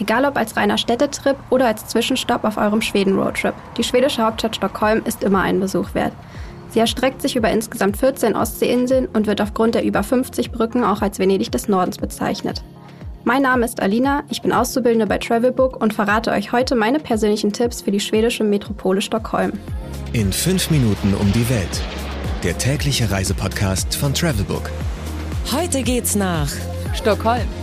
Egal ob als reiner Städtetrip oder als Zwischenstopp auf eurem Schweden-Roadtrip. Die schwedische Hauptstadt Stockholm ist immer einen Besuch wert. Sie erstreckt sich über insgesamt 14 Ostseeinseln und wird aufgrund der über 50 Brücken auch als Venedig des Nordens bezeichnet. Mein Name ist Alina, ich bin Auszubildende bei Travelbook und verrate euch heute meine persönlichen Tipps für die schwedische Metropole Stockholm. In fünf Minuten um die Welt. Der tägliche Reisepodcast von Travelbook. Heute geht's nach Stockholm.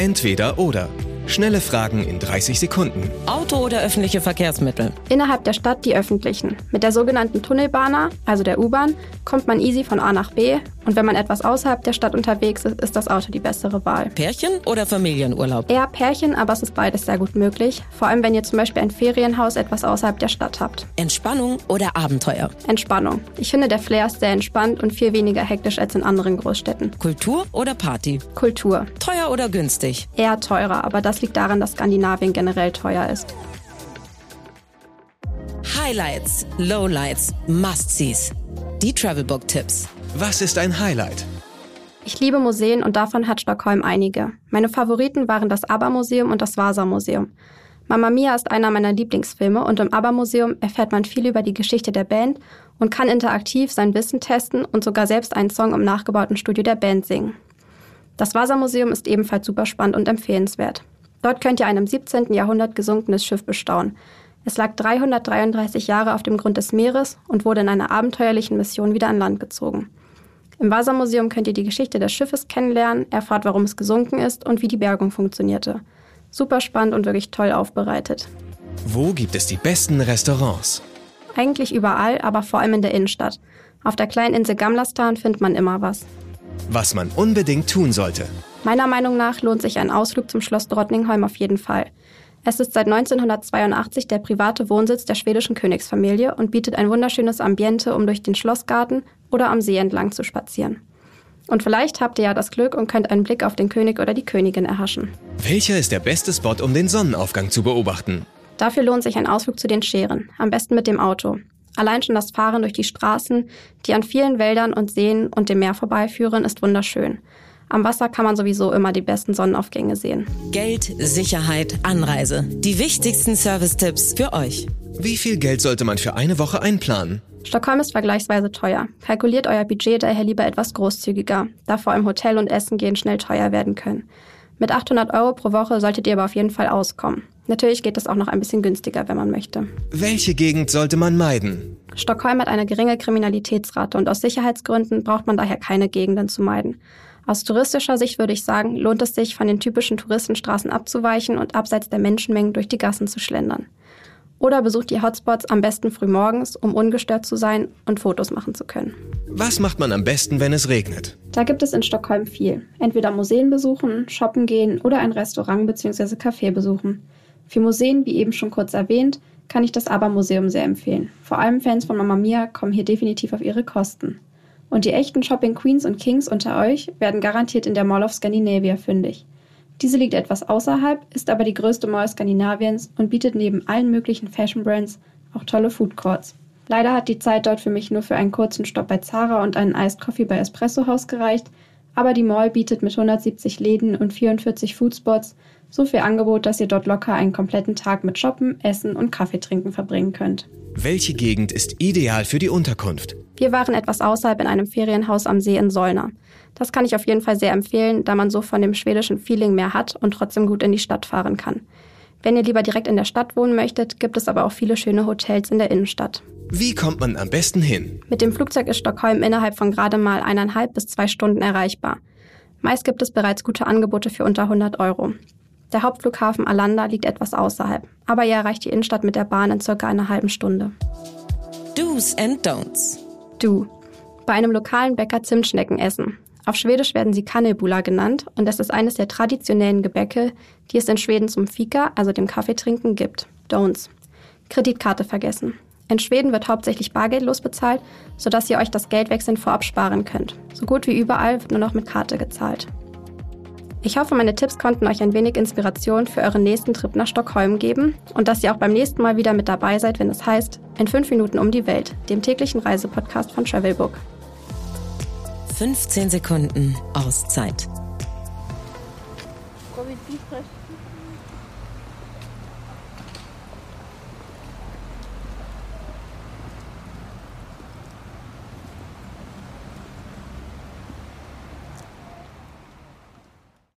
Entweder oder. Schnelle Fragen in 30 Sekunden. Auto oder öffentliche Verkehrsmittel. Innerhalb der Stadt die öffentlichen. Mit der sogenannten Tunnelbahner, also der U-Bahn, kommt man easy von A nach B und wenn man etwas außerhalb der Stadt unterwegs ist, ist das Auto die bessere Wahl. Pärchen oder Familienurlaub? Eher Pärchen, aber es ist beides sehr gut möglich. Vor allem, wenn ihr zum Beispiel ein Ferienhaus etwas außerhalb der Stadt habt. Entspannung oder Abenteuer? Entspannung. Ich finde, der Flair ist sehr entspannt und viel weniger hektisch als in anderen Großstädten. Kultur oder Party? Kultur. Teuer oder günstig? Eher teurer, aber das liegt daran, dass Skandinavien generell teuer ist. Highlights, Lowlights, Must-Sees. Die Travelbook-Tipps. Was ist ein Highlight? Ich liebe Museen und davon hat Stockholm einige. Meine Favoriten waren das ABBA-Museum und das Vasa-Museum. Mamma Mia ist einer meiner Lieblingsfilme und im ABBA-Museum erfährt man viel über die Geschichte der Band und kann interaktiv sein Wissen testen und sogar selbst einen Song im nachgebauten Studio der Band singen. Das Vasa-Museum ist ebenfalls super spannend und empfehlenswert. Dort könnt ihr ein im 17. Jahrhundert gesunkenes Schiff bestaunen. Es lag 333 Jahre auf dem Grund des Meeres und wurde in einer abenteuerlichen Mission wieder an Land gezogen. Im Vasa-Museum könnt ihr die Geschichte des Schiffes kennenlernen, erfahrt, warum es gesunken ist und wie die Bergung funktionierte. Super spannend und wirklich toll aufbereitet. Wo gibt es die besten Restaurants? Eigentlich überall, aber vor allem in der Innenstadt. Auf der kleinen Insel Gamlastan findet man immer was. Was man unbedingt tun sollte. Meiner Meinung nach lohnt sich ein Ausflug zum Schloss Drottningholm auf jeden Fall. Es ist seit 1982 der private Wohnsitz der schwedischen Königsfamilie und bietet ein wunderschönes Ambiente, um durch den Schlossgarten oder am See entlang zu spazieren. Und vielleicht habt ihr ja das Glück und könnt einen Blick auf den König oder die Königin erhaschen. Welcher ist der beste Spot, um den Sonnenaufgang zu beobachten? Dafür lohnt sich ein Ausflug zu den Scheren, am besten mit dem Auto. Allein schon das Fahren durch die Straßen, die an vielen Wäldern und Seen und dem Meer vorbeiführen, ist wunderschön. Am Wasser kann man sowieso immer die besten Sonnenaufgänge sehen. Geld, Sicherheit, Anreise. Die wichtigsten Service-Tipps für euch. Wie viel Geld sollte man für eine Woche einplanen? Stockholm ist vergleichsweise teuer. Kalkuliert euer Budget daher lieber etwas großzügiger, da vor allem Hotel und Essen gehen schnell teuer werden können. Mit 800 Euro pro Woche solltet ihr aber auf jeden Fall auskommen. Natürlich geht es auch noch ein bisschen günstiger, wenn man möchte. Welche Gegend sollte man meiden? Stockholm hat eine geringe Kriminalitätsrate und aus Sicherheitsgründen braucht man daher keine Gegenden zu meiden. Aus touristischer Sicht würde ich sagen, lohnt es sich, von den typischen Touristenstraßen abzuweichen und abseits der Menschenmengen durch die Gassen zu schlendern. Oder besucht die Hotspots am besten früh morgens, um ungestört zu sein und Fotos machen zu können. Was macht man am besten, wenn es regnet? Da gibt es in Stockholm viel. Entweder Museen besuchen, shoppen gehen oder ein Restaurant bzw. Café besuchen. Für Museen, wie eben schon kurz erwähnt, kann ich das ABBA-Museum sehr empfehlen. Vor allem Fans von Mamma Mia kommen hier definitiv auf ihre Kosten. Und die echten Shopping Queens und Kings unter euch werden garantiert in der Mall of Scandinavia fündig. Diese liegt etwas außerhalb, ist aber die größte Mall Skandinaviens und bietet neben allen möglichen Fashion Brands auch tolle Food Courts. Leider hat die Zeit dort für mich nur für einen kurzen Stopp bei Zara und einen Iced Coffee bei Espresso House gereicht, aber die Mall bietet mit 170 Läden und 44 Foodspots so viel Angebot, dass ihr dort locker einen kompletten Tag mit Shoppen, Essen und Kaffee trinken verbringen könnt. Welche Gegend ist ideal für die Unterkunft? Wir waren etwas außerhalb in einem Ferienhaus am See in Solna. Das kann ich auf jeden Fall sehr empfehlen, da man so von dem schwedischen Feeling mehr hat und trotzdem gut in die Stadt fahren kann. Wenn ihr lieber direkt in der Stadt wohnen möchtet, gibt es aber auch viele schöne Hotels in der Innenstadt. Wie kommt man am besten hin? Mit dem Flugzeug ist Stockholm innerhalb von gerade mal eineinhalb bis zwei Stunden erreichbar. Meist gibt es bereits gute Angebote für unter 100 Euro. Der Hauptflughafen Alanda liegt etwas außerhalb, aber ihr erreicht die Innenstadt mit der Bahn in circa einer halben Stunde. Do's and Don'ts. Du. Bei einem lokalen Bäcker Zimtschnecken essen. Auf Schwedisch werden sie Kannelbula genannt und es ist eines der traditionellen Gebäcke, die es in Schweden zum Fika, also dem Kaffeetrinken, gibt. Don'ts. Kreditkarte vergessen. In Schweden wird hauptsächlich bargeldlos bezahlt, sodass ihr euch das Geldwechseln vorab sparen könnt. So gut wie überall wird nur noch mit Karte gezahlt. Ich hoffe, meine Tipps konnten euch ein wenig Inspiration für euren nächsten Trip nach Stockholm geben und dass ihr auch beim nächsten Mal wieder mit dabei seid, wenn es heißt In 5 Minuten um die Welt, dem täglichen Reisepodcast von Travelbook. 15 Sekunden Auszeit. Wittgenstreich.